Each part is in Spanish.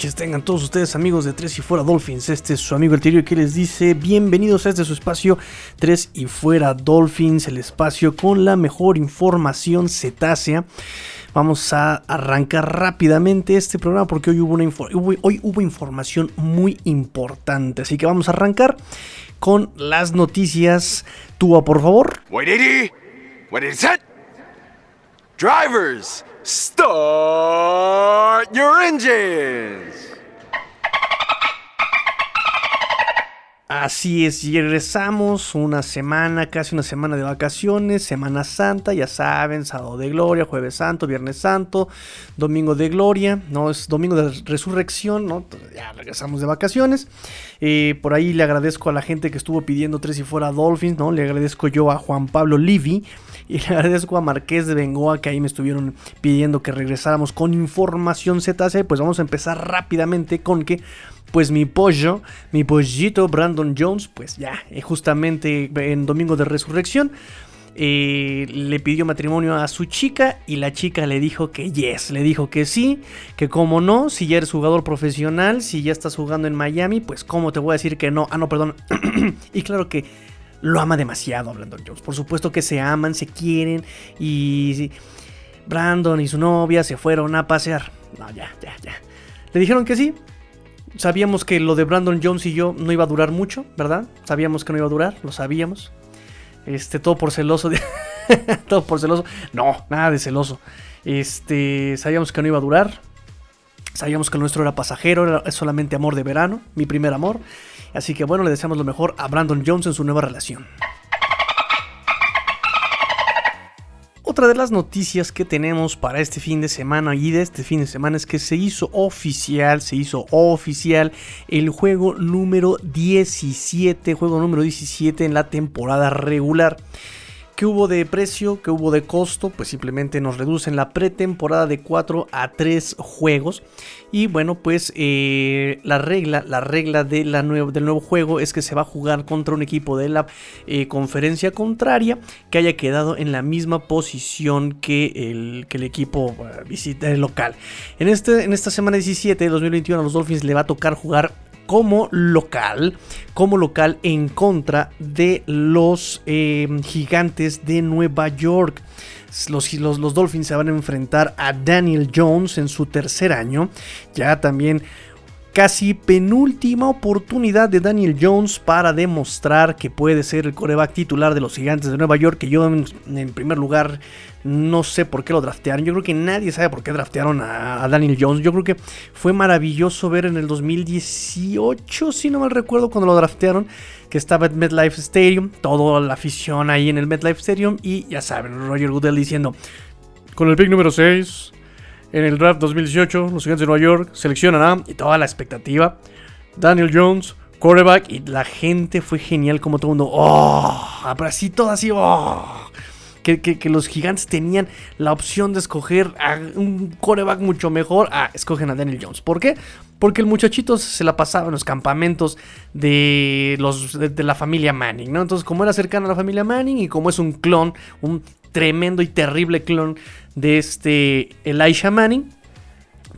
noches, tengan todos ustedes amigos de Tres y Fuera Dolphins. Este es su amigo el Tirio que les dice bienvenidos a este su espacio Tres y Fuera Dolphins, el espacio con la mejor información cetácea. Vamos a arrancar rápidamente este programa porque hoy hubo, una hoy hubo información muy importante. Así que vamos a arrancar con las noticias. Tua, por favor. What is it? Drivers, start your engines. Así es, y regresamos una semana, casi una semana de vacaciones, Semana Santa, ya saben, sábado de gloria, jueves santo, viernes santo, domingo de gloria, no es domingo de resurrección, ¿no? Ya regresamos de vacaciones. Eh, por ahí le agradezco a la gente que estuvo pidiendo tres y fuera Dolphins, ¿no? Le agradezco yo a Juan Pablo Livi y le agradezco a Marqués de Bengoa que ahí me estuvieron pidiendo que regresáramos con información ZC. Pues vamos a empezar rápidamente con que pues mi pollo, mi pollito Brandon Jones, pues ya, eh, justamente en Domingo de Resurrección, eh, le pidió matrimonio a su chica y la chica le dijo que yes, le dijo que sí, que como no, si ya eres jugador profesional, si ya estás jugando en Miami, pues cómo te voy a decir que no, ah no, perdón, y claro que lo ama demasiado a Brandon Jones, por supuesto que se aman, se quieren y Brandon y su novia se fueron a pasear, no, ya, ya, ya, le dijeron que sí, Sabíamos que lo de Brandon Jones y yo no iba a durar mucho, ¿verdad? Sabíamos que no iba a durar, lo sabíamos. Este, todo por celoso. todo por celoso. No, nada de celoso. Este, sabíamos que no iba a durar. Sabíamos que lo nuestro era pasajero, era solamente amor de verano, mi primer amor. Así que bueno, le deseamos lo mejor a Brandon Jones en su nueva relación. Otra de las noticias que tenemos para este fin de semana y de este fin de semana es que se hizo oficial, se hizo oficial el juego número 17, juego número 17 en la temporada regular. ¿Qué hubo de precio? ¿Qué hubo de costo? Pues simplemente nos reducen la pretemporada de 4 a 3 juegos. Y bueno, pues eh, la regla, la regla de la del nuevo juego es que se va a jugar contra un equipo de la eh, conferencia contraria que haya quedado en la misma posición que el, que el equipo uh, visita local. En, este, en esta semana 17 de 2021 a los Dolphins le va a tocar jugar como local, como local en contra de los eh, gigantes de Nueva York. Los, los, los, Dolphins se van a enfrentar a Daniel Jones en su tercer año. Ya también casi penúltima oportunidad de Daniel Jones para demostrar que puede ser el coreback titular de los gigantes de Nueva York. Que yo en, primer lugar no sé por qué lo draftearon. Yo creo que nadie sabe por qué draftearon a, Daniel Jones. Yo creo que fue maravilloso ver en el 2018, si no mal recuerdo, cuando lo draftearon. Que estaba en MetLife Stadium, toda la afición ahí en el MetLife Stadium. Y ya saben, Roger Goodell diciendo: Con el pick número 6, en el draft 2018, los Gigantes de Nueva York seleccionan a, y toda la expectativa, Daniel Jones, quarterback, y la gente fue genial como todo el mundo, oh, pero así oh. Que, los gigantes tenían la opción de escoger a un quarterback mucho mejor. Ah, escogen a Daniel Jones. ¿Por qué? Porque el muchachito se la pasaba en los campamentos de, los, de, la familia Manning, ¿no? Entonces, como era cercano a la familia Manning y como es un clon, un tremendo y terrible clon de este Elisha Manning,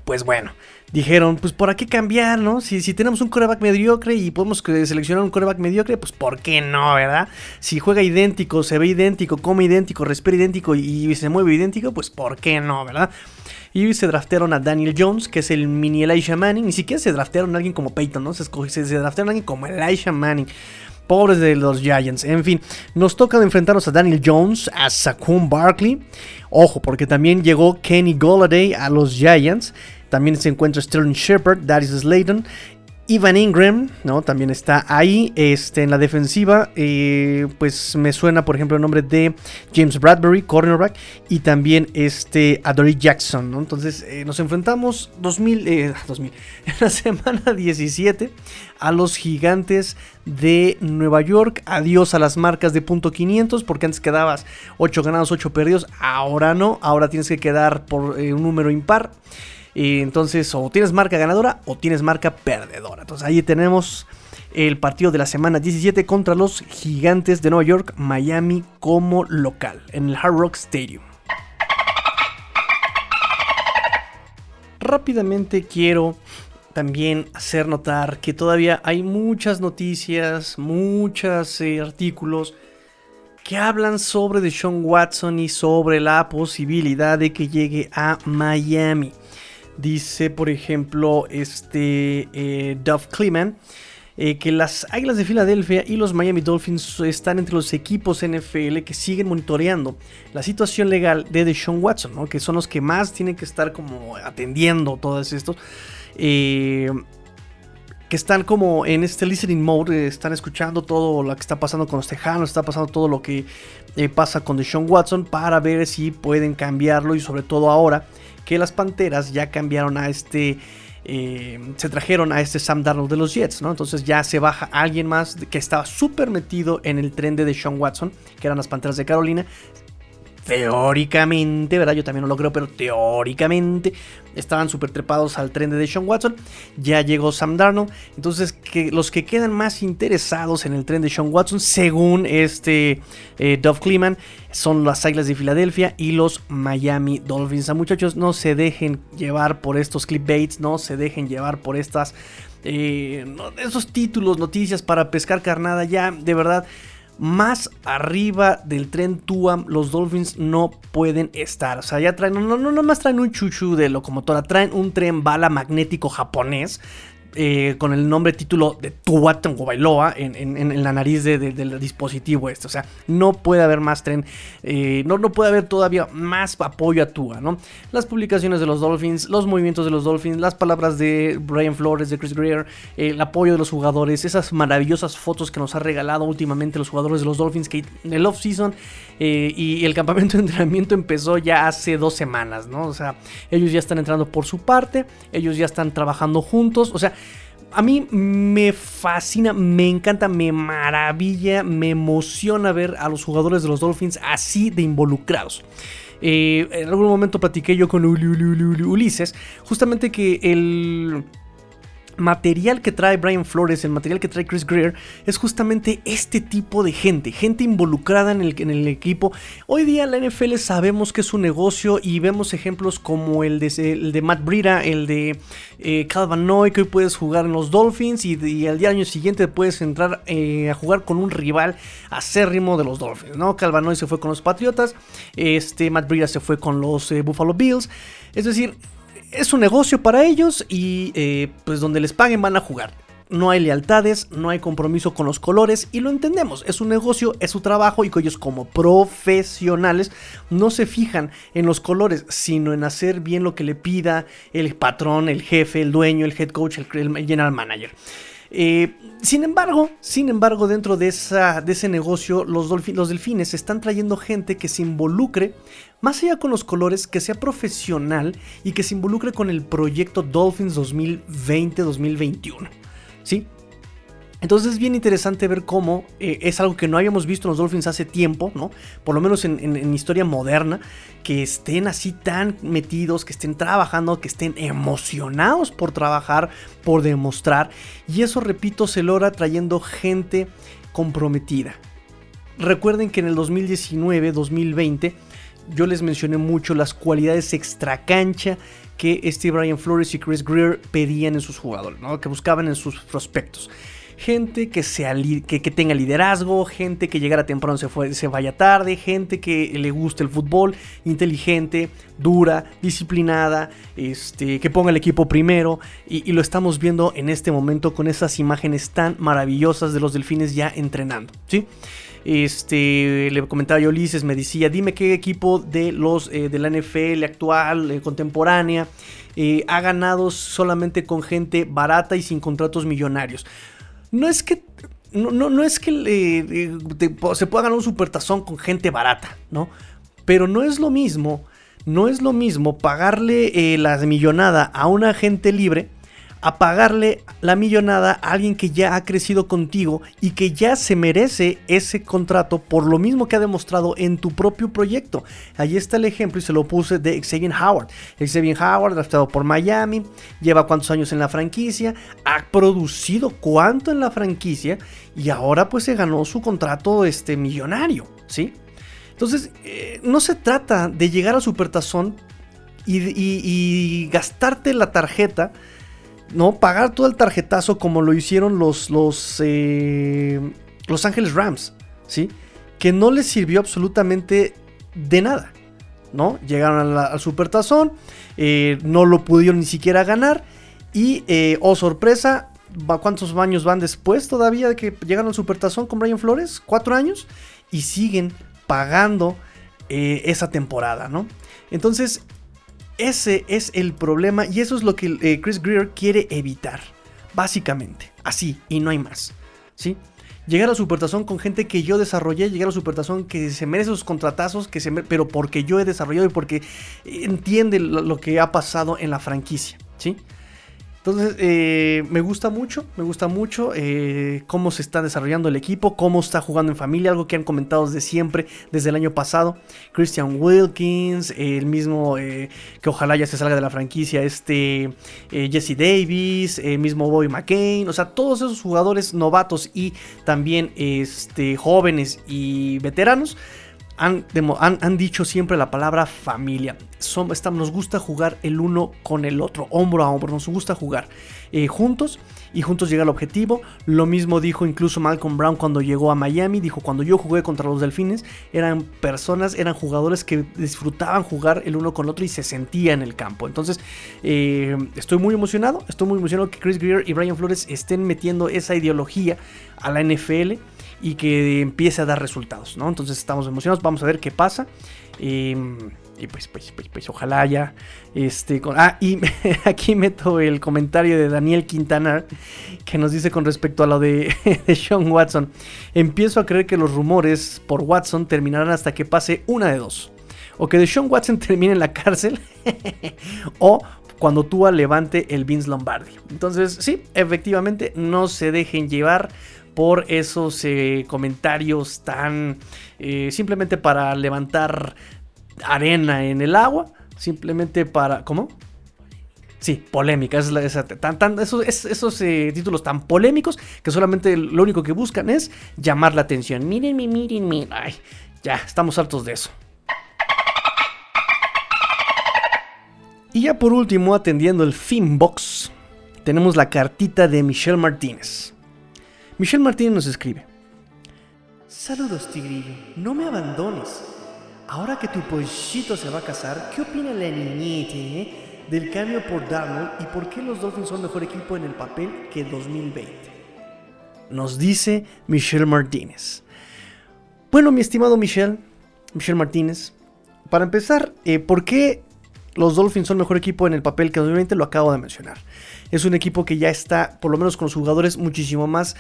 pues bueno, dijeron, pues ¿por qué cambiar, no? Si, si tenemos un coreback mediocre y podemos seleccionar un coreback mediocre, pues ¿por qué no, verdad? Si juega idéntico, se ve idéntico, come idéntico, respira idéntico y, se mueve idéntico, pues ¿por qué no, verdad? Y se draftearon a Daniel Jones, que es el mini Elisha Manning. Ni siquiera se draftearon a alguien como Peyton, ¿no? Se, se draftearon a alguien como Elisha Manning. Pobres de los Giants. En fin, nos toca enfrentarnos a Daniel Jones, a Saquon Barkley. Ojo, porque también llegó Kenny Golladay a los Giants. También se encuentra Sterling Shepard, Darius Slayton Ivan Ingram, ¿no? También está ahí. Este, en la defensiva, eh, pues me suena, por ejemplo, el nombre de James Bradbury, cornerback, y también este Adory Jackson. Entonces, eh, nos enfrentamos 2000, 2000, eh, en la semana 17 a los gigantes de Nueva York. Adiós a las marcas de punto .500, porque antes quedabas 8 ganados, 8 perdidos. Ahora no, ahora tienes que quedar por un número impar. Y entonces, o tienes marca ganadora o tienes marca perdedora. Entonces, ahí tenemos el partido de la semana 17 contra los Gigantes de Nueva York, Miami como local, en el Hard Rock Stadium. rápidamente quiero también hacer notar que todavía hay muchas noticias, muchos eh, artículos que hablan sobre Deshaun Watson y sobre la posibilidad de que llegue a Miami. Dice, por ejemplo, este eh, Duff Cleman. Eh, que las Águilas de Filadelfia y los Miami Dolphins están entre los equipos NFL que siguen monitoreando la situación legal de Deshaun Watson, que son los que más tienen que estar como atendiendo todos estos. Eh, que están como en este listening mode, están escuchando todo lo que está pasando con los Tejanos, está pasando todo lo que pasa con Deshaun Watson para ver si pueden cambiarlo y sobre todo ahora que las Panteras ya cambiaron a este... Eh, se trajeron a este Sam Darnold de los Jets, ¿no? Entonces ya se baja alguien más que estaba súper metido en el tren de Sean Watson, que eran las Panteras de Carolina, teóricamente, ¿verdad? Yo también no lo creo, pero teóricamente estaban súper trepados al tren de Deshaun Watson. Ya llegó Sam Darnold. Entonces, que los que quedan más interesados en el tren de Sean Watson, según este eh, Dove son las Águilas de Filadelfia y los Miami Dolphins. A muchachos, no se dejen llevar por estos clipbaits, no se dejen llevar por estas. Eh, esos títulos, noticias para pescar carnada. Ya, de verdad más arriba del tren Tuam los Dolphins no pueden estar. O sea, ya traen, no, no, no más traen un chuchu de locomotora, traen un tren bala magnético japonés eh, con el nombre título de Tua Bailoa en, en, la nariz del dispositivo este. O sea, no puede haber más tren, eh, no, no puede haber todavía más apoyo a Tua, ¿no? Las publicaciones de los Dolphins, los movimientos de los Dolphins, las palabras de Brian Flores, de Chris Greer, el apoyo de los jugadores, esas maravillosas fotos que nos ha regalado últimamente los jugadores de los Dolphins que en el off-season eh, y el campamento de entrenamiento empezó ya hace dos semanas, ¿no? O sea, ellos ya están entrando por su parte, ellos ya están trabajando juntos, o sea, a mí me fascina, me encanta, me maravilla, me emociona ver a los jugadores de los Dolphins así de involucrados. Eh, en algún momento platiqué yo con Ulises, justamente que el material que trae Brian Flores, el material que trae Chris Greer, es justamente este tipo de gente, gente involucrada en el, equipo. Hoy día la NFL sabemos que es un negocio y vemos ejemplos como el de, Matt Breida, el de eh, Calvin Noy, que hoy puedes jugar en los Dolphins y, al día año siguiente puedes entrar eh, a jugar con un rival acérrimo de los Dolphins, ¿no? Calvin Noy se fue con los Patriotas, este Matt Breida se fue con los eh, Buffalo Bills, es decir, es un negocio para ellos y eh, pues donde les paguen van a jugar. No hay lealtades, no hay compromiso con los colores y lo entendemos. Es un negocio, es su trabajo y que ellos como profesionales no se fijan en los colores, sino en hacer bien lo que le pida el patrón, el jefe, el dueño, el head coach, el, general manager. Eh, sin embargo, sin embargo, dentro de, esa, de ese negocio, los, delfines están trayendo gente que se involucre más allá con los colores, que sea profesional y que se involucre con el proyecto Dolphins 2020-2021. ¿Sí? Entonces es bien interesante ver cómo eh, es algo que no habíamos visto en los Dolphins hace tiempo, ¿no? Por lo menos en, historia moderna, que estén así tan metidos, que estén trabajando, que estén emocionados por trabajar, por demostrar. Y eso, repito, se logra trayendo gente comprometida. Recuerden que en el 2019, 2020, yo les mencioné mucho las cualidades extracancha que Steve Brian Flores y Chris Greer pedían en sus jugadores, ¿no? que buscaban en sus prospectos. Gente que, sea, que, tenga liderazgo, gente que llegara temprano se, se vaya tarde, gente que le guste el fútbol, inteligente, dura, disciplinada, este, que ponga el equipo primero. Y, lo estamos viendo en este momento con esas imágenes tan maravillosas de los delfines ya entrenando. ¿sí? Este, le comentaba yo Ulises, me decía, dime qué equipo de los eh, la NFL actual, eh, contemporánea, eh, ha ganado solamente con gente barata y sin contratos millonarios. No es que no, no, es que se pueda ganar un supertazón con gente barata, ¿no? Pero no es lo mismo, no es lo mismo pagarle la millonada a una gente libre a pagarle la millonada a alguien que ya ha crecido contigo y que ya se merece ese contrato por lo mismo que ha demostrado en tu propio proyecto. Ahí está el ejemplo y se lo puse de Xavier Howard. Xavier Howard ha estado por Miami, lleva cuántos años en la franquicia, ha producido cuánto en la franquicia y ahora pues se ganó su contrato este millonario, ¿sí? Entonces, eh, no se trata de llegar a Supertazón y, gastarte la tarjeta, ¿no? Pagar todo el tarjetazo como lo hicieron los, los, eh, los Ángeles Rams, ¿sí? Que no les sirvió absolutamente de nada, ¿no? Llegaron al Supertazón, eh, no lo pudieron ni siquiera ganar y, eh, oh sorpresa, ¿cuántos años van después todavía de que llegaron al Supertazón con Brian Flores? ¿Cuatro años? Y siguen pagando esa temporada, ¿no? Entonces, ese es el problema y eso es lo que eh, Chris Greer quiere evitar. Básicamente, así y no hay más. ¿Sí? Llegar a Supertazón con gente que yo desarrollé, llegar a Supertazón que se merece sus contratazos, que se pero porque yo he desarrollado y porque entiende lo, lo que ha pasado en la franquicia. ¿Sí? Entonces, eh, me gusta mucho, me gusta mucho eh, cómo se está desarrollando el equipo, cómo está jugando en familia, algo que han comentado desde siempre, desde el año pasado. Christian Wilkins, el mismo eh, que ojalá ya se salga de la franquicia, este Jesse Davis, el mismo Bobby McCain, o sea, todos esos jugadores novatos y también este, jóvenes y veteranos han, dicho siempre la palabra familia. nos gusta jugar el uno con el otro, hombro a hombro, nos gusta jugar eh, juntos y juntos llega al objetivo. Lo mismo dijo incluso Malcolm Brown cuando llegó a Miami. Dijo, cuando yo jugué contra los Delfines, eran personas, eran jugadores que disfrutaban jugar el uno con el otro y se sentía en el campo. Entonces, eh, estoy muy emocionado, estoy muy emocionado que Chris Greer y Brian Flores estén metiendo esa ideología a la NFL y que empiece a dar resultados, ¿no? Entonces estamos emocionados, vamos a ver qué pasa. Y pues, pues, pues, pues, ojalá ya. Este, con, ah, y aquí meto el comentario de Daniel Quintana que nos dice con respecto a lo de, de, Sean Watson. Empiezo a creer que los rumores por Watson terminarán hasta que pase una de dos. O que de Sean Watson termine en la cárcel. o cuando Tua levante el Vince Lombardi. Entonces, sí, efectivamente, no se dejen llevar por esos eh, comentarios tan eh, simplemente para levantar arena en el agua, simplemente para... ¿Cómo? Sí, polémica. Es esos, eh, títulos tan polémicos que solamente lo único que buscan es llamar la atención. Miren, miren. Ay, ya, estamos hartos de eso. Y ya por último, atendiendo el Finbox, tenemos la cartita de Michelle Martínez. Michelle Martínez nos escribe. Saludos, Tigrillo. No me abandones. Ahora que tu pollito se va a casar, ¿qué opina la niñita eh, del cambio por Darnold y por qué los Dolphins son mejor equipo en el papel que 2020? Nos dice Michelle Martínez. Bueno, mi estimado Michelle, Michelle Martínez, para empezar, eh, ¿por qué los Dolphins son mejor equipo en el papel que 2020? Lo acabo de mencionar. Es un equipo que ya está, por lo menos con los jugadores, muchísimo más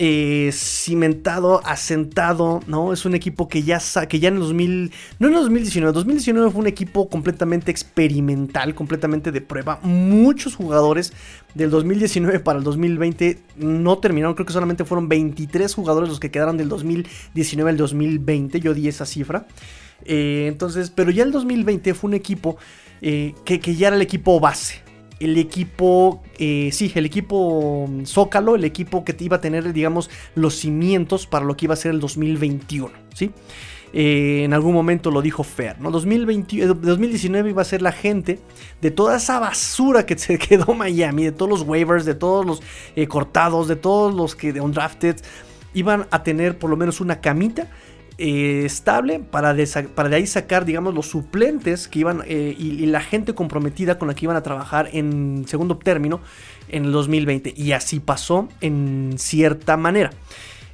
eh, cimentado, asentado, ¿no? Es un equipo que ya, que ya en 2000, no en 2019, 2019 fue un equipo completamente experimental, completamente de prueba. Muchos jugadores del 2019 para el 2020 no terminaron, creo que solamente fueron 23 jugadores los que quedaron del 2019 al 2020, yo di esa cifra. Eh, entonces, pero ya el 2020 fue un equipo eh, que, que ya era el equipo base, el equipo, eh, sí, el equipo Zócalo, el equipo que iba a tener, digamos, los cimientos para lo que iba a ser el 2021, ¿sí? Eh, en algún momento lo dijo Fer, ¿no? 2019 eh, iba a ser la gente de toda esa basura que se quedó Miami, de todos los waivers, de todos los cortados, de todos los que de undrafted, iban a tener por lo menos una camita eh, estable para de, ahí sacar, digamos, los suplentes que iban eh, y, la gente comprometida con la que iban a trabajar en segundo término en el 2020. Y así pasó en cierta manera.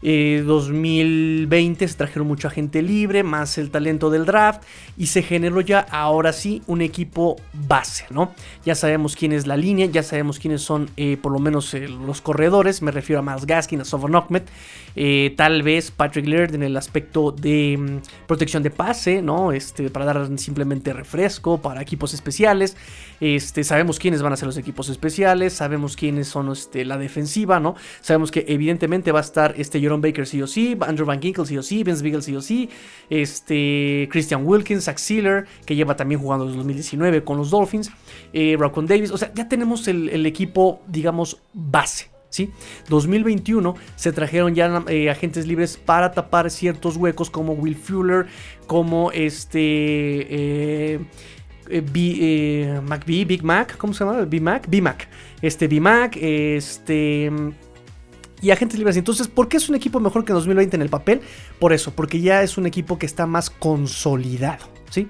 2020 eh, se trajeron mucha gente libre, más el talento del draft y se generó ya ahora sí un equipo base, ¿no? Ya sabemos quién es la línea, ya sabemos quiénes son eh, por lo menos eh, los corredores, me refiero a Miles Gaskin, a Sovon tal vez Patrick Laird en el aspecto de mm, protección de pase, ¿no? Este, para dar simplemente refresco para equipos especiales, este, sabemos quiénes van a ser los equipos especiales, sabemos quiénes son este, la defensiva, ¿no? Sabemos que evidentemente va a estar este Baker sí o sí, Andrew Van Ginkle sí o sí, Vince Beagle sí o sí, este, Christian Wilkins, Zach que lleva también jugando desde 2019 con los Dolphins, eh, Davis, o sea, ya tenemos el, equipo, digamos, base. ¿Sí? 2021 se trajeron ya eh, agentes libres para tapar ciertos huecos como Will Fuller, como este... Eh, eh, B, eh, McBee, Big Mac, ¿cómo se llama? B Mac, B Mac, este B Mac, este y agentes libres. Entonces, ¿por qué es un equipo mejor que en 2020 en el papel? Por eso, porque ya es un equipo que está más consolidado, ¿sí?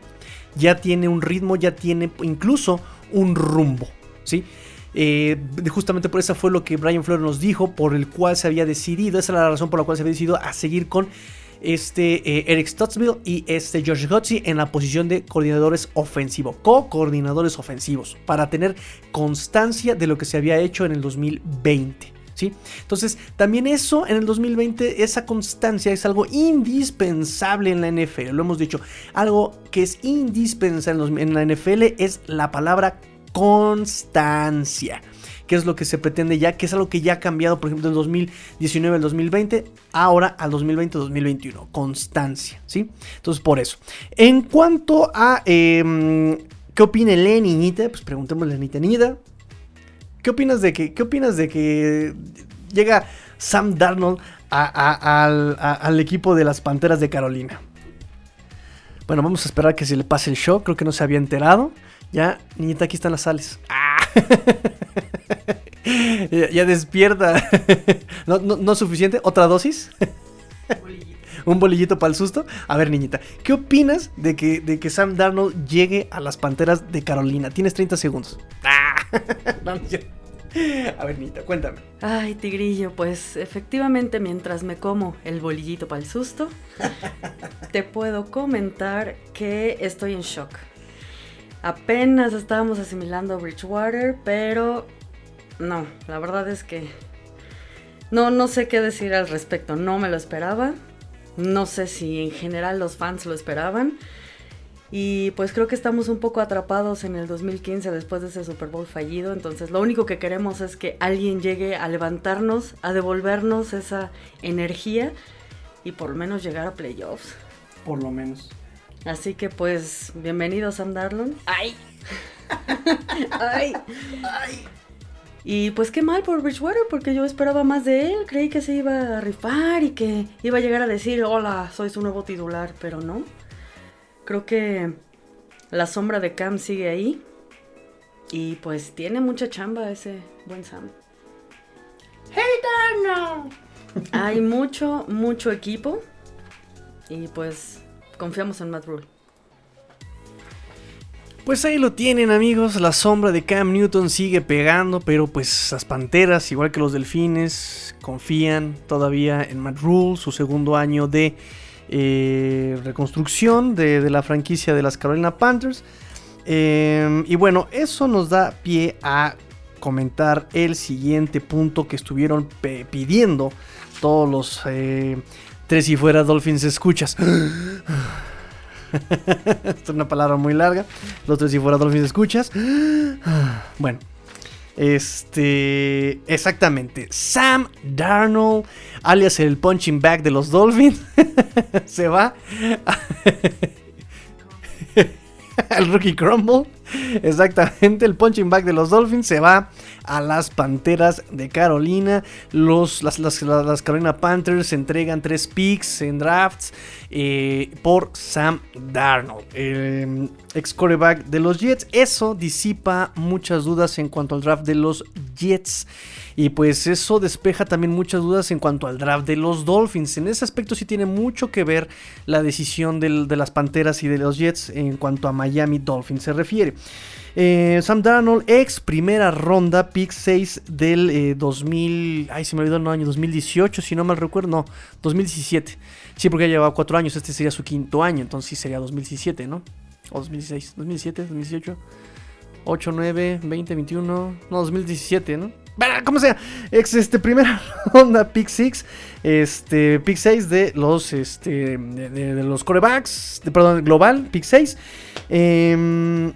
Ya tiene un ritmo, ya tiene incluso un rumbo, ¿sí? Eh, justamente por eso fue lo que Brian Flores nos dijo, por el cual se había decidido, esa es la razón por la cual se había decidido a seguir con este eh, Eric Stottsville y este George Hotzi en la posición de coordinadores ofensivos, co-coordinadores ofensivos, para tener constancia de lo que se había hecho en el 2020. Entonces, también eso en el 2020, esa constancia es algo indispensable en la NFL. Lo hemos dicho, algo que es indispensable en la NFL es la palabra constancia. Que es lo que se pretende ya, que es algo que ya ha cambiado, por ejemplo, del 2019 al 2020, ahora al 2020-2021. Constancia, ¿sí? Entonces, por eso. En cuanto a em, qué opina niñita, pues preguntémosle a niñita, ¿qué opinas de que, qué opinas de que llega Sam Darnold al equipo de las Panteras de Carolina? Bueno, vamos a esperar que se le pase el show. Creo que no se había enterado. Ya, niñita, aquí están las sales. Ah. ya, despierta. ¿No, no, suficiente? ¿Otra dosis? Un bolillito para el susto. A ver, niñita, ¿qué opinas de que, de que Sam Darnold llegue a las panteras de Carolina? Tienes 30 segundos. Ah. a ver, niñita, cuéntame. Ay, tigrillo, pues efectivamente, mientras me como el bolillito para el susto, te puedo comentar que estoy en shock. Apenas estábamos asimilando Bridgewater, pero no, la verdad es que no, no sé qué decir al respecto. No me lo esperaba. No sé si en general los fans lo esperaban. Y pues creo que estamos un poco atrapados en el 2015 después de ese Super Bowl fallido. Entonces lo único que queremos es que alguien llegue a levantarnos, a devolvernos esa energía y por lo menos llegar a playoffs. Por lo menos. Así que pues, bienvenido Sam Darlon. ¡Ay! ¡Ay! ¡Ay! Y pues qué mal por Bridgewater, porque yo esperaba más de él. Creí que se iba a rifar y que iba a llegar a decir, hola, soy su nuevo titular, pero no. Creo que la sombra de Cam sigue ahí. Y pues tiene mucha chamba ese buen Sam. ¡Hey, Darnold! Hay mucho, mucho equipo. Y pues confiamos en Matt Rule. Pues ahí lo tienen amigos, la sombra de Cam Newton sigue pegando, pero pues las Panteras, igual que los Delfines, confían todavía en Matt Rule, su segundo año de eh, reconstrucción de, la franquicia de las Carolina Panthers. Em, y bueno, eso nos da pie a comentar el siguiente punto que estuvieron pidiendo todos los eh, Tres y fuera Dolphins escuchas. es una palabra muy larga. Los tres y fuera Dolphins escuchas. bueno. Este. Exactamente. Sam Darnold, alias el punching bag de los Dolphins, se va al Rookie Crumble. Exactamente, el punching bag de los Dolphins se va a las Panteras de Carolina. Los, las, las, Carolina Panthers entregan tres picks en drafts eh, por Sam Darnold, ex quarterback de los Jets. Eso disipa muchas dudas en cuanto al draft de los Jets. Y pues eso despeja también muchas dudas en cuanto al draft de los Dolphins. En ese aspecto sí tiene mucho que ver la decisión de las Panteras y de los Jets en cuanto a Miami Dolphins se refiere. Eh, Sam Darnold, ex primera ronda, pick 6 del 2000. Eh, ay, se me olvidó el año 2018, si no mal recuerdo. No, 2017. Sí, porque ya llevaba 4 años. Este sería su quinto año, entonces sí sería 2017, ¿no? O 2016, 2017, 2018, 8, 9, 20, 21. No, 2017, ¿no? Como sea, ex este, primera ronda, pick 6, este, pick 6 de los, este, de, los corebacks, de, perdón, global, pick 6. Eh,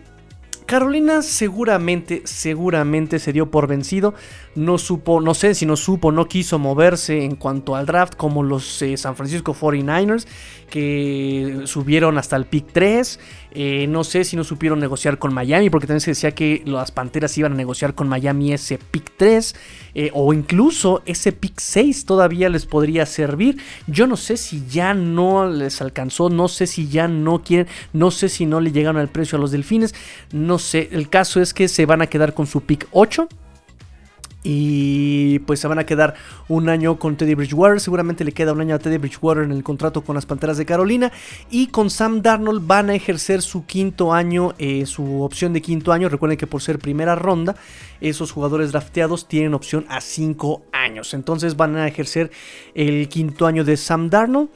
Carolina seguramente, seguramente se dio por vencido. No supo, no sé si no supo, no quiso moverse en cuanto al draft como los eh, San Francisco 49ers que subieron hasta el pick 3. Eh, no sé si no supieron negociar con Miami porque también se decía que las Panteras iban a negociar con Miami ese pick 3 eh, o incluso ese pick 6 todavía les podría servir. Yo no sé si ya no les alcanzó, no sé si ya no quieren, no sé si no le llegaron al precio a los Delfines. No sé, el caso es que se van a quedar con su pick 8. Y pues se van a quedar un año con Teddy Bridgewater. Seguramente le queda un año a Teddy Bridgewater en el contrato con las Panteras de Carolina. Y con Sam Darnold van a ejercer su quinto año, eh, su opción de quinto año. Recuerden que por ser primera ronda, esos jugadores drafteados tienen opción a cinco años. Entonces van a ejercer el quinto año de Sam Darnold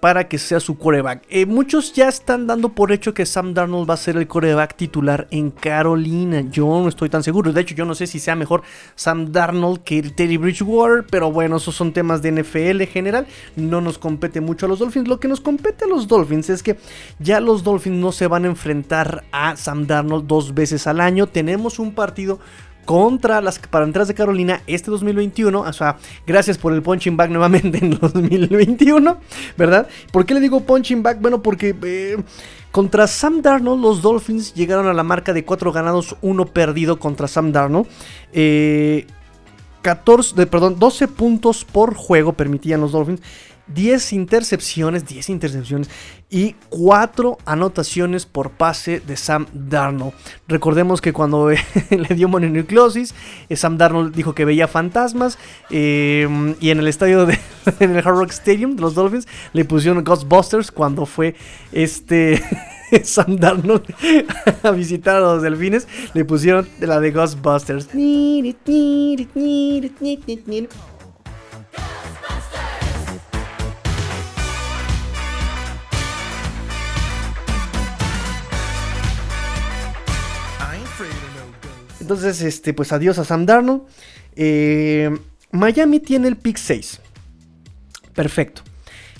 para que sea su coreback. Eh, muchos ya están dando por hecho que Sam Darnold va a ser el coreback titular en Carolina. Yo no estoy tan seguro. De hecho, yo no sé si sea mejor Sam Darnold que Teddy Bridgewater. Pero bueno, esos son temas de NFL en general. No nos compete mucho a los Dolphins. Lo que nos compete a los Dolphins es que ya los Dolphins no se van a enfrentar a Sam Darnold dos veces al año. Tenemos un partido contra las Panteras de Carolina este 2021. O sea, gracias por el punching back nuevamente en 2021, ¿verdad? ¿Por qué le digo punching back? Bueno, porque eh, contra Sam Darnold los Dolphins llegaron a la marca de 4 ganados, 1 perdido contra Sam Darnold. 14, eh, perdón, 12 puntos por juego permitían los Dolphins. 10 intercepciones, 10 intercepciones y 4 anotaciones por pase de Sam Darnold. Recordemos que cuando le dio mononucleosis, eh, Sam Darnold dijo que veía fantasmas eh, y en el estadio de en el Hard Rock Stadium de los Dolphins le pusieron Ghostbusters cuando fue este Sam Darnold a visitar a los delfines, le pusieron la de Ghostbusters. Entonces, este, pues adiós a Sam Darnold. Eh, Miami tiene el pick 6. Perfecto.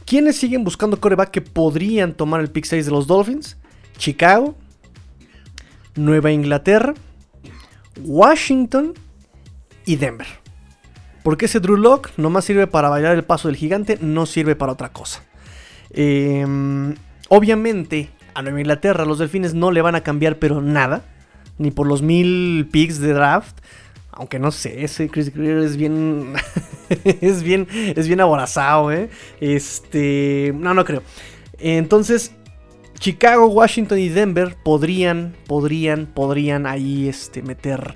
¿Quiénes siguen buscando coreback que podrían tomar el pick 6 de los Dolphins? Chicago, Nueva Inglaterra, Washington y Denver. Porque ese Drew Lock nomás sirve para bailar el paso del gigante, no sirve para otra cosa. Em, obviamente, a Nueva Inglaterra los delfines no le van a cambiar, pero nada ni por los mil picks de draft. Aunque no sé, ese Chris Greer es bien. es bien. Es bien aborazado, ¿eh? Este. No, no creo. Entonces. Chicago, Washington y Denver podrían. Podrían. Podrían ahí este, meter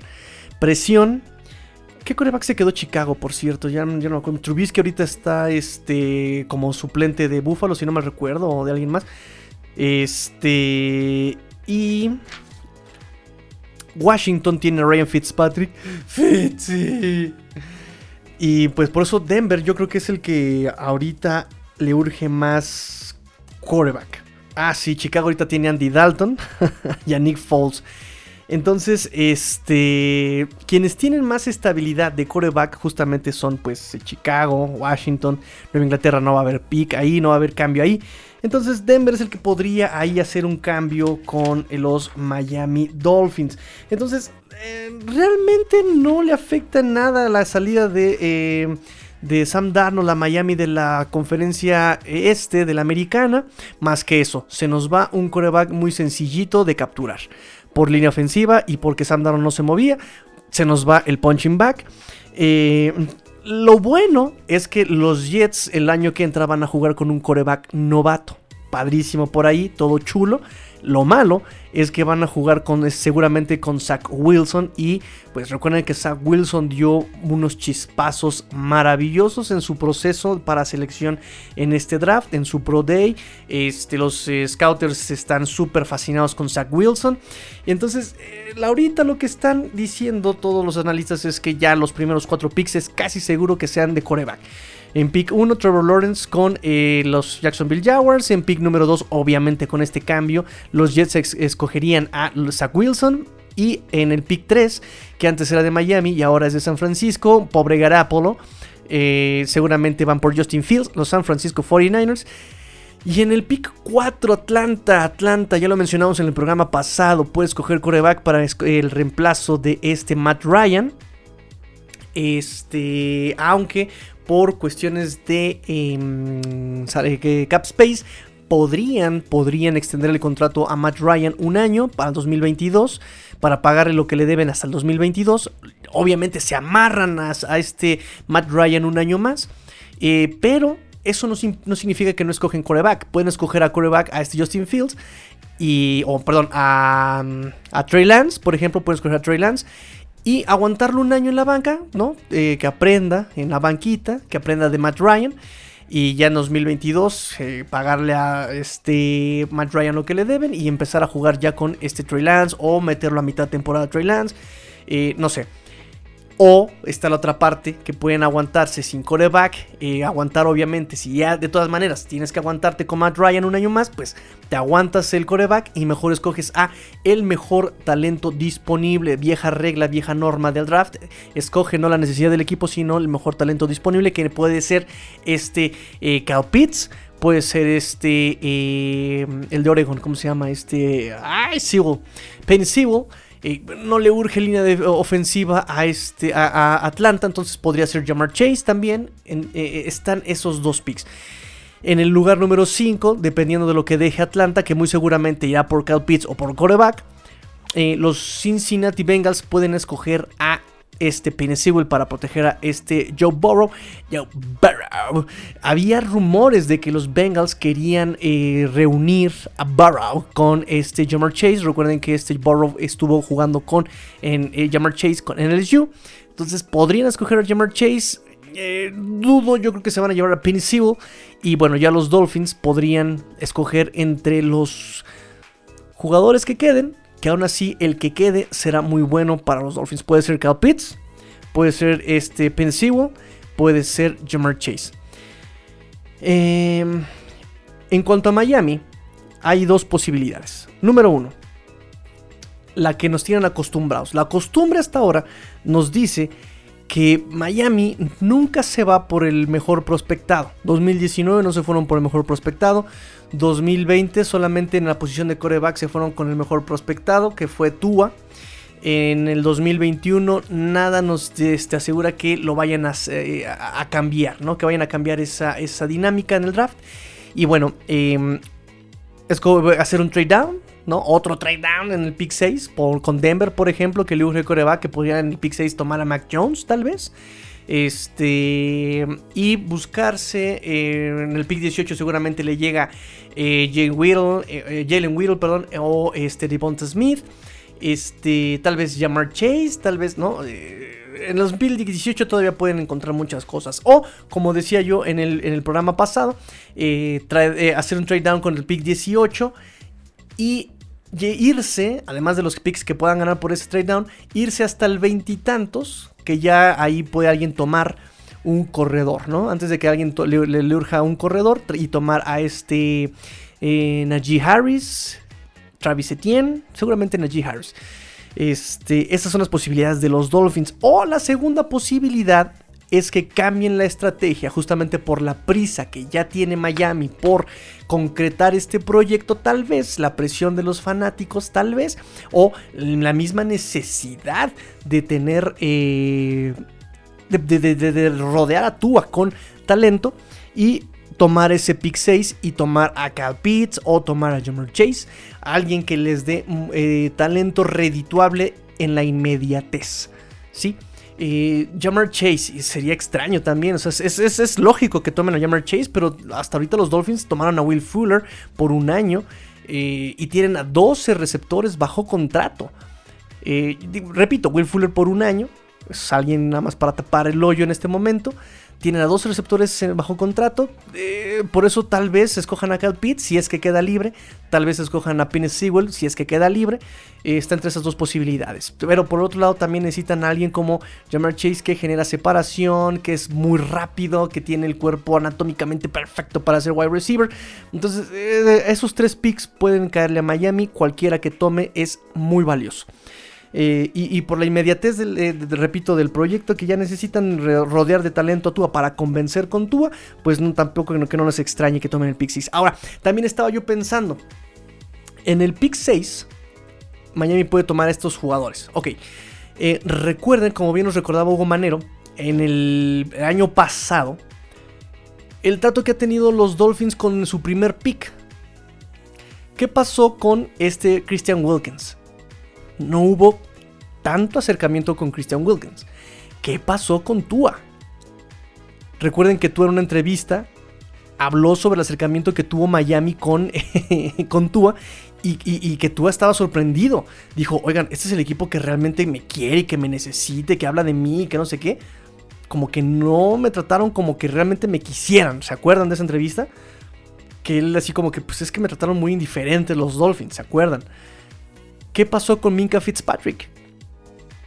presión. ¿Qué coreback se quedó Chicago, por cierto? Ya, ya no me. Trubisky ahorita está este, como suplente de Buffalo, si no me recuerdo, o de alguien más. Este. Y. Washington tiene a Ryan Fitzpatrick. Fitzy. Y pues por eso Denver yo creo que es el que ahorita le urge más quarterback. Ah, sí, Chicago ahorita tiene a Andy Dalton y a Nick Foles. Entonces, este, quienes tienen más estabilidad de quarterback justamente son pues Chicago, Washington, Nueva Inglaterra no va a haber pick ahí, no va a haber cambio ahí. Entonces Denver es el que podría ahí hacer un cambio con los Miami Dolphins. Entonces, eh, realmente no le afecta nada la salida de... Eh, de Sam Darnold a Miami de la conferencia este de la americana. Más que eso, se nos va un coreback muy sencillito de capturar. Por línea ofensiva y porque Sam no se movía, se nos va el punching back. Eh, lo bueno es que los Jets el año que entra van a jugar con un coreback novato. Padrísimo por ahí, todo chulo. Lo malo es que van a jugar con seguramente con Zach Wilson y pues recuerden que Zach Wilson dio unos chispazos maravillosos en su proceso para selección en este draft, en su Pro Day. Este, los eh, Scouters están súper fascinados con Zach Wilson. Y entonces, eh, ahorita lo que están diciendo todos los analistas es que ya los primeros cuatro picks es casi seguro que sean de coreback. En pick 1, Trevor Lawrence con eh, los Jacksonville Jaguars. En pick número 2, obviamente con este cambio, los Jets escogerían a Zach Wilson. Y en el pick 3, que antes era de Miami y ahora es de San Francisco, pobre Garapolo. Eh, seguramente van por Justin Fields, los San Francisco 49ers. Y en el pick 4, Atlanta. Atlanta, ya lo mencionamos en el programa pasado. Puedes coger coreback para el reemplazo de este Matt Ryan. Este, aunque por cuestiones de em, cap space podrían, podrían extender el contrato a Matt Ryan un año para el 2022 para pagarle lo que le deben hasta el 2022. Obviamente se amarran a, este Matt Ryan un año más, eh, pero eso no, significa que no escogen coreback. Pueden escoger a coreback a este Justin Fields y, o perdón, a, a Trey Lance, por ejemplo, pueden escoger a Trey Lance y aguantarlo un año en la banca, ¿no? Eh, que aprenda en la banquita, que aprenda de Matt Ryan. Y ya en 2022 eh, pagarle a este Matt Ryan lo que le deben y empezar a jugar ya con este Trey Lance o meterlo a mitad de temporada Trey Lance. Eh, no sé, o está la otra parte que pueden aguantarse sin coreback. Eh, aguantar, obviamente, si ya de todas maneras tienes que aguantarte con Matt Ryan un año más, pues te aguantas el coreback y mejor escoges a el mejor talento disponible. Vieja regla, vieja norma del draft. Escoge no la necesidad del equipo, sino el mejor talento disponible, que puede ser este eh, Pitts puede ser este, eh, el de Oregon, ¿cómo se llama? Este, ay, Penny Sewell, no le urge línea de ofensiva a, este, a, Atlanta, entonces podría ser Jamar Chase también. Eh, eh, están esos dos picks. En el lugar número 5, dependiendo de lo que deje Atlanta, que muy seguramente irá por Cal Pitts o por coreback, eh, los Cincinnati Bengals pueden escoger a este Sewell para proteger a este Joe Burrow. Había rumores de que los Bengals querían eh, reunir a Burrow con este Jamar Chase. Recuerden que este Burrow estuvo jugando con en, eh, Chase con, LSU. Entonces podrían escoger a Jamar Chase. Eh, dudo, yo creo que se van a llevar a Penny Sewell. Y bueno, ya los Dolphins podrían escoger entre los jugadores que queden que aún así el que quede será muy bueno para los Dolphins. Puede ser Cal Pitts, puede ser este Pensivo, puede ser Jamar Chase. Em, en cuanto a Miami, hay dos posibilidades. Número uno, la que nos tienen acostumbrados. La costumbre hasta ahora nos dice que Miami nunca se va por el mejor prospectado. 2019 no se fueron por el mejor prospectado. 2020 solamente en la posición de coreback se fueron con el mejor prospectado, que fue Tua. En el 2021 nada nos este, asegura que lo vayan eh, a, cambiar, ¿no? Que vayan a cambiar esa, dinámica en el draft. Y bueno, eh, es como hacer un trade down, ¿no? Otro trade down en el pick 6 por, con Denver, por ejemplo, que le urge coreback que podría en el pick 6 tomar a Mac Jones, tal vez. Este, y buscarse eh, en el pick 18 seguramente le llega eh, Jalen Whittle, eh, Jalen Whittle, perdón, o este Devonta Smith, este, tal vez Jamar Chase, tal vez, ¿no? en los pick 18 todavía pueden encontrar muchas cosas. O, como decía yo en el, en el programa pasado, hacer un trade down con el pick 18 y irse, además de los picks que puedan ganar por ese trade down, irse hasta el veintitantos, que ya ahí puede alguien tomar un corredor, ¿no? Antes de que alguien le, urja un corredor y tomar a este eh, Najee Harris, Travis Etienne, seguramente Najee Harris. Este, estas son las posibilidades de los Dolphins. O la segunda posibilidad es que cambien la estrategia justamente por la prisa que ya tiene Miami por concretar este proyecto, tal vez la presión de los fanáticos, tal vez, o la misma necesidad de tener, eh, de, rodear a Tua con talento y tomar ese pick 6 y tomar a Cal Pitts o tomar a Jamar Chase, alguien que les dé eh, talento redituable en la inmediatez, ¿sí? Eh, Jammer Chase sería extraño también. O sea, es, lógico que tomen a Jammer Chase, pero hasta ahorita los Dolphins tomaron a Will Fuller por un año eh, y tienen a 12 receptores bajo contrato. Eh, repito, Will Fuller por un año. Es alguien nada más para tapar el hoyo en este momento. Tienen a dos receptores bajo contrato. Eh, por eso tal vez escojan a Cal Pitts si es que queda libre. Tal vez escojan a Penny Sewell si es que queda libre. Eh, está entre esas dos posibilidades. Pero por otro lado también necesitan a alguien como Jamar Chase que genera separación, que es muy rápido, que tiene el cuerpo anatómicamente perfecto para ser wide receiver. Entonces eh, esos tres picks pueden caerle a Miami. Cualquiera que tome es muy valioso. Eh, y, por la inmediatez, del, eh, repito, del proyecto que ya necesitan rodear de talento a Tua para convencer con Tua, pues no, tampoco que no les extrañe que tomen el pick 6. Ahora, también estaba yo pensando, en el pick 6, Miami puede tomar estos jugadores. Ok, eh, recuerden, como bien nos recordaba Hugo Manero, en el año pasado, el trato que ha tenido los Dolphins con su primer pick. ¿Qué pasó con este Christian Wilkins? No hubo tanto acercamiento con Christian Wilkins. ¿Qué pasó con Tua? Recuerden que Tua en una entrevista habló sobre el acercamiento que tuvo Miami con, con Tua y, que Tua estaba sorprendido. Dijo, oigan, este es el equipo que realmente me quiere que me necesite, que habla de mí, que no sé qué. Como que no me trataron como que realmente me quisieran. ¿Se acuerdan de esa entrevista? Que él así como que, pues es que me trataron muy indiferente los Dolphins, ¿se acuerdan? ¿Qué pasó con Minka Fitzpatrick?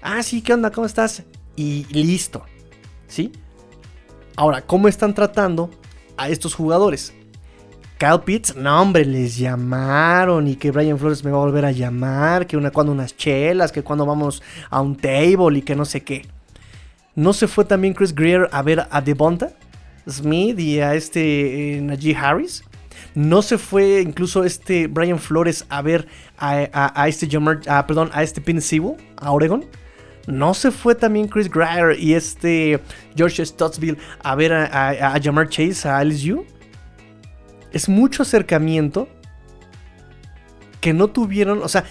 Ah, sí, ¿qué onda? ¿Cómo estás? Y listo. ¿Sí? Ahora, ¿cómo están tratando a estos jugadores? Kyle Pitts, no hombre, les llamaron y que Brian Flores me va a volver a llamar, que una cuando unas chelas, que cuando vamos a un table y que no sé qué. ¿No se fue también Chris Greer a ver a Devonta Smith y a este eh, Najee Harris? ¿No se fue incluso este Brian Flores a ver a, este Jamar, perdón, a este Pin a Oregon? ¿No se fue también Chris Greer y este George Stottsville a ver a, a Jamar Chase a LSU? es mucho acercamiento que no tuvieron. O sea,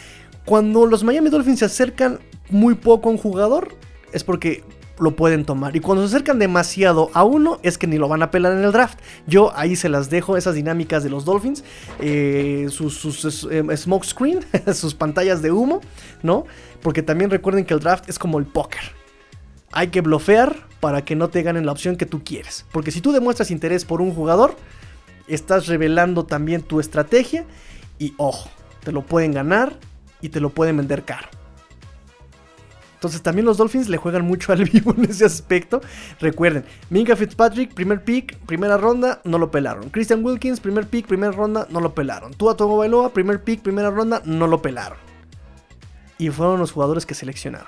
cuando los Miami Dolphins se acercan muy poco a un jugador, es porque lo pueden tomar. Y cuando se acercan demasiado a uno, es que ni lo van a pelar en el draft. Yo ahí se las dejo, esas dinámicas de los Dolphins, eh, sus, sus eh, smoke screen, sus pantallas de humo, ¿no? Porque también recuerden que el draft es como el póker. Hay que blofear para que no te ganen la opción que tú quieres. Porque si tú demuestras interés por un jugador, estás revelando también tu estrategia y ojo, te lo pueden ganar y te lo pueden vender caro. Entonces también los Dolphins le juegan mucho al vivo en ese aspecto. Recuerden, Minka Fitzpatrick, primer pick, primera ronda, no lo pelaron. Christian Wilkins, primer pick, primera ronda, no lo pelaron. Tua Togo Bailoa, primer pick, primera ronda, no lo pelaron. Y fueron los jugadores que seleccionaron.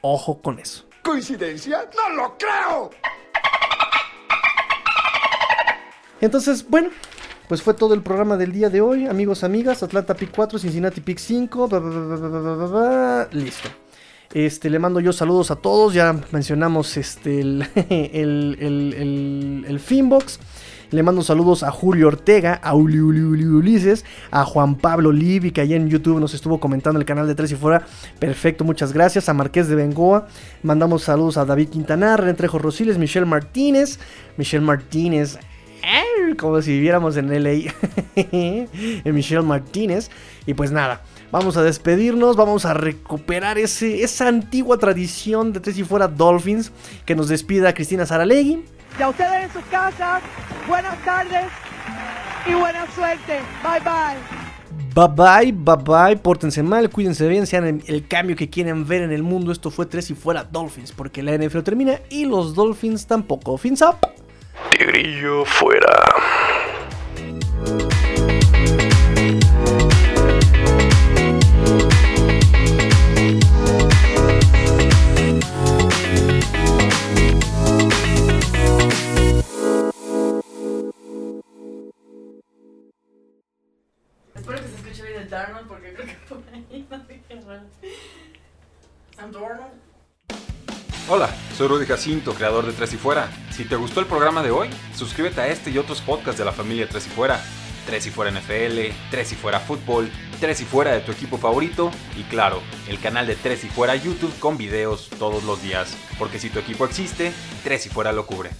Ojo con eso. ¿Coincidencia? ¡No lo creo! Entonces, bueno, pues fue todo el programa del día de hoy, amigos, amigas. Atlanta Pick 4, Cincinnati Pick 5. listo. Este, le mando yo saludos a todos. Ya mencionamos este, el, el, el, Finbox. Le mando saludos a Julio Ortega, a Uli, Ulises, a Juan Pablo Livi, que allá en YouTube nos estuvo comentando el canal de Tres y Fuera. Perfecto, muchas gracias. A Marqués de Bengoa. Mandamos saludos a David Quintanar, René Trejo Rosiles, Michelle Martínez. Michelle Martínez, como si viviéramos en LA, en Michelle Martínez. Y pues nada, vamos a despedirnos, vamos a recuperar ese, esa antigua tradición de Tres y Fuera Dolphins que nos despida Cristina Saralegui. Y a ustedes en sus casas, buenas tardes y buena suerte. Bye bye. Bye bye, bye bye, pórtense mal, cuídense bien, sean el, cambio que quieren ver en el mundo. Esto fue Tres y Fuera Dolphins, porque la NFL termina y los Dolphins tampoco. Fins up. Tigrillo fuera. Espero que se escuche bien el Darnold porque creo que por ahí no sé qué Darnold. Hola, soy Rudy Jacinto, creador de Tres y Fuera. Si te gustó el programa de hoy, suscríbete a este y otros podcasts de la familia Tres y Fuera. Tres y Fuera NFL, Tres y Fuera Fútbol, Tres y Fuera de tu equipo favorito y claro, el canal de Tres y Fuera YouTube con videos todos los días. Porque si tu equipo existe, Tres y Fuera lo cubre.